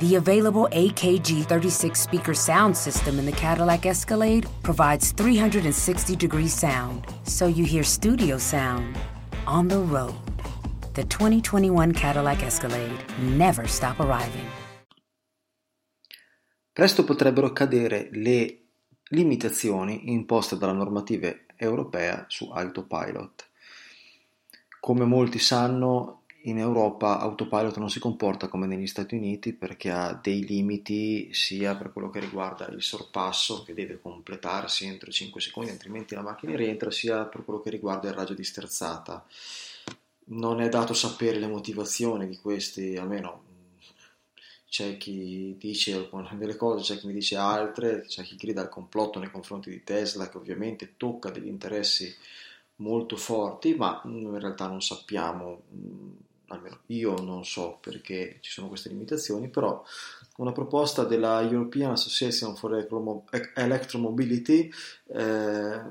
The available AKG 36 speaker sound system in the Cadillac Escalade provides 360 degree sound, so you hear studio sound on the road. The 2021 Cadillac Escalade never stop arriving. Presto potrebbero cadere le limitazioni imposte dalla normativa europea su autopilot. Come molti sanno, in Europa Autopilot non si comporta come negli Stati Uniti perché ha dei limiti sia per quello che riguarda il sorpasso che deve completarsi entro 5 secondi altrimenti la macchina rientra sia per quello che riguarda il raggio di sterzata. Non è dato sapere le motivazioni di questi, almeno c'è chi dice delle cose, c'è chi ne dice altre, c'è chi grida al complotto nei confronti di Tesla che ovviamente tocca degli interessi molto forti, ma in realtà non sappiamo almeno io non so perché ci sono queste limitazioni, però una proposta della European Association for Electromobility eh,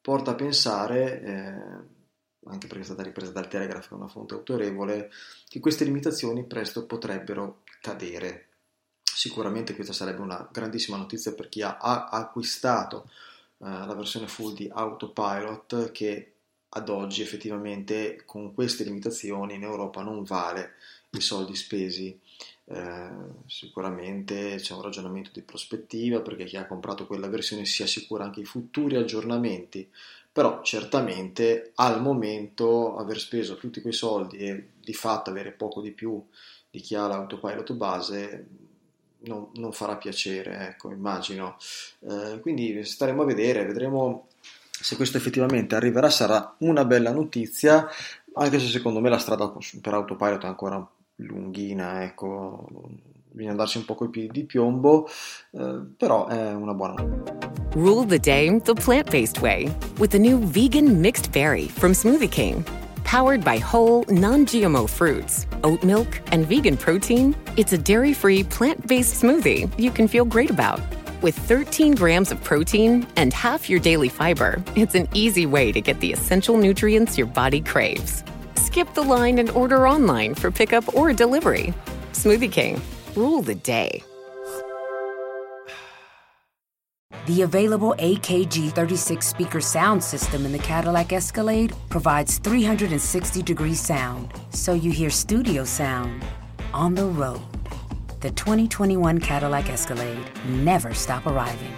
porta a pensare, eh, anche perché è stata ripresa dal Telegraph, che è una fonte autorevole, che queste limitazioni presto potrebbero cadere. Sicuramente questa sarebbe una grandissima notizia per chi ha, ha acquistato eh, la versione full di Autopilot che ad oggi effettivamente con queste limitazioni in Europa non vale i soldi spesi. Eh, sicuramente c'è un ragionamento di prospettiva perché chi ha comprato quella versione si assicura anche i futuri aggiornamenti, però certamente al momento aver speso tutti quei soldi e di fatto avere poco di più di chi ha l'autopilot base non, non farà piacere, ecco, immagino. Eh, quindi staremo a vedere, vedremo se questo effettivamente arriverà sarà una bella notizia, anche se secondo me la strada per autopilot è ancora lunghina, ecco, bisogna andarci un po' coi piedi di piombo, eh, però è una buona notizia. Rule the day the plant-based way with the new vegan mixed berry from Smoothie King. Powered by whole, non-GMO fruits, oat milk, and vegan protein, it's a dairy-free, plant-based smoothie you can feel great about. With 13 grams of protein and half your daily fiber, it's an easy way to get the essential nutrients your body craves. Skip the line and order online for pickup or delivery. Smoothie King, rule the day. The available AKG 36 speaker sound system in the Cadillac Escalade provides 360 degree sound, so you hear studio sound on the road. The 2021 Cadillac Escalade never stop arriving.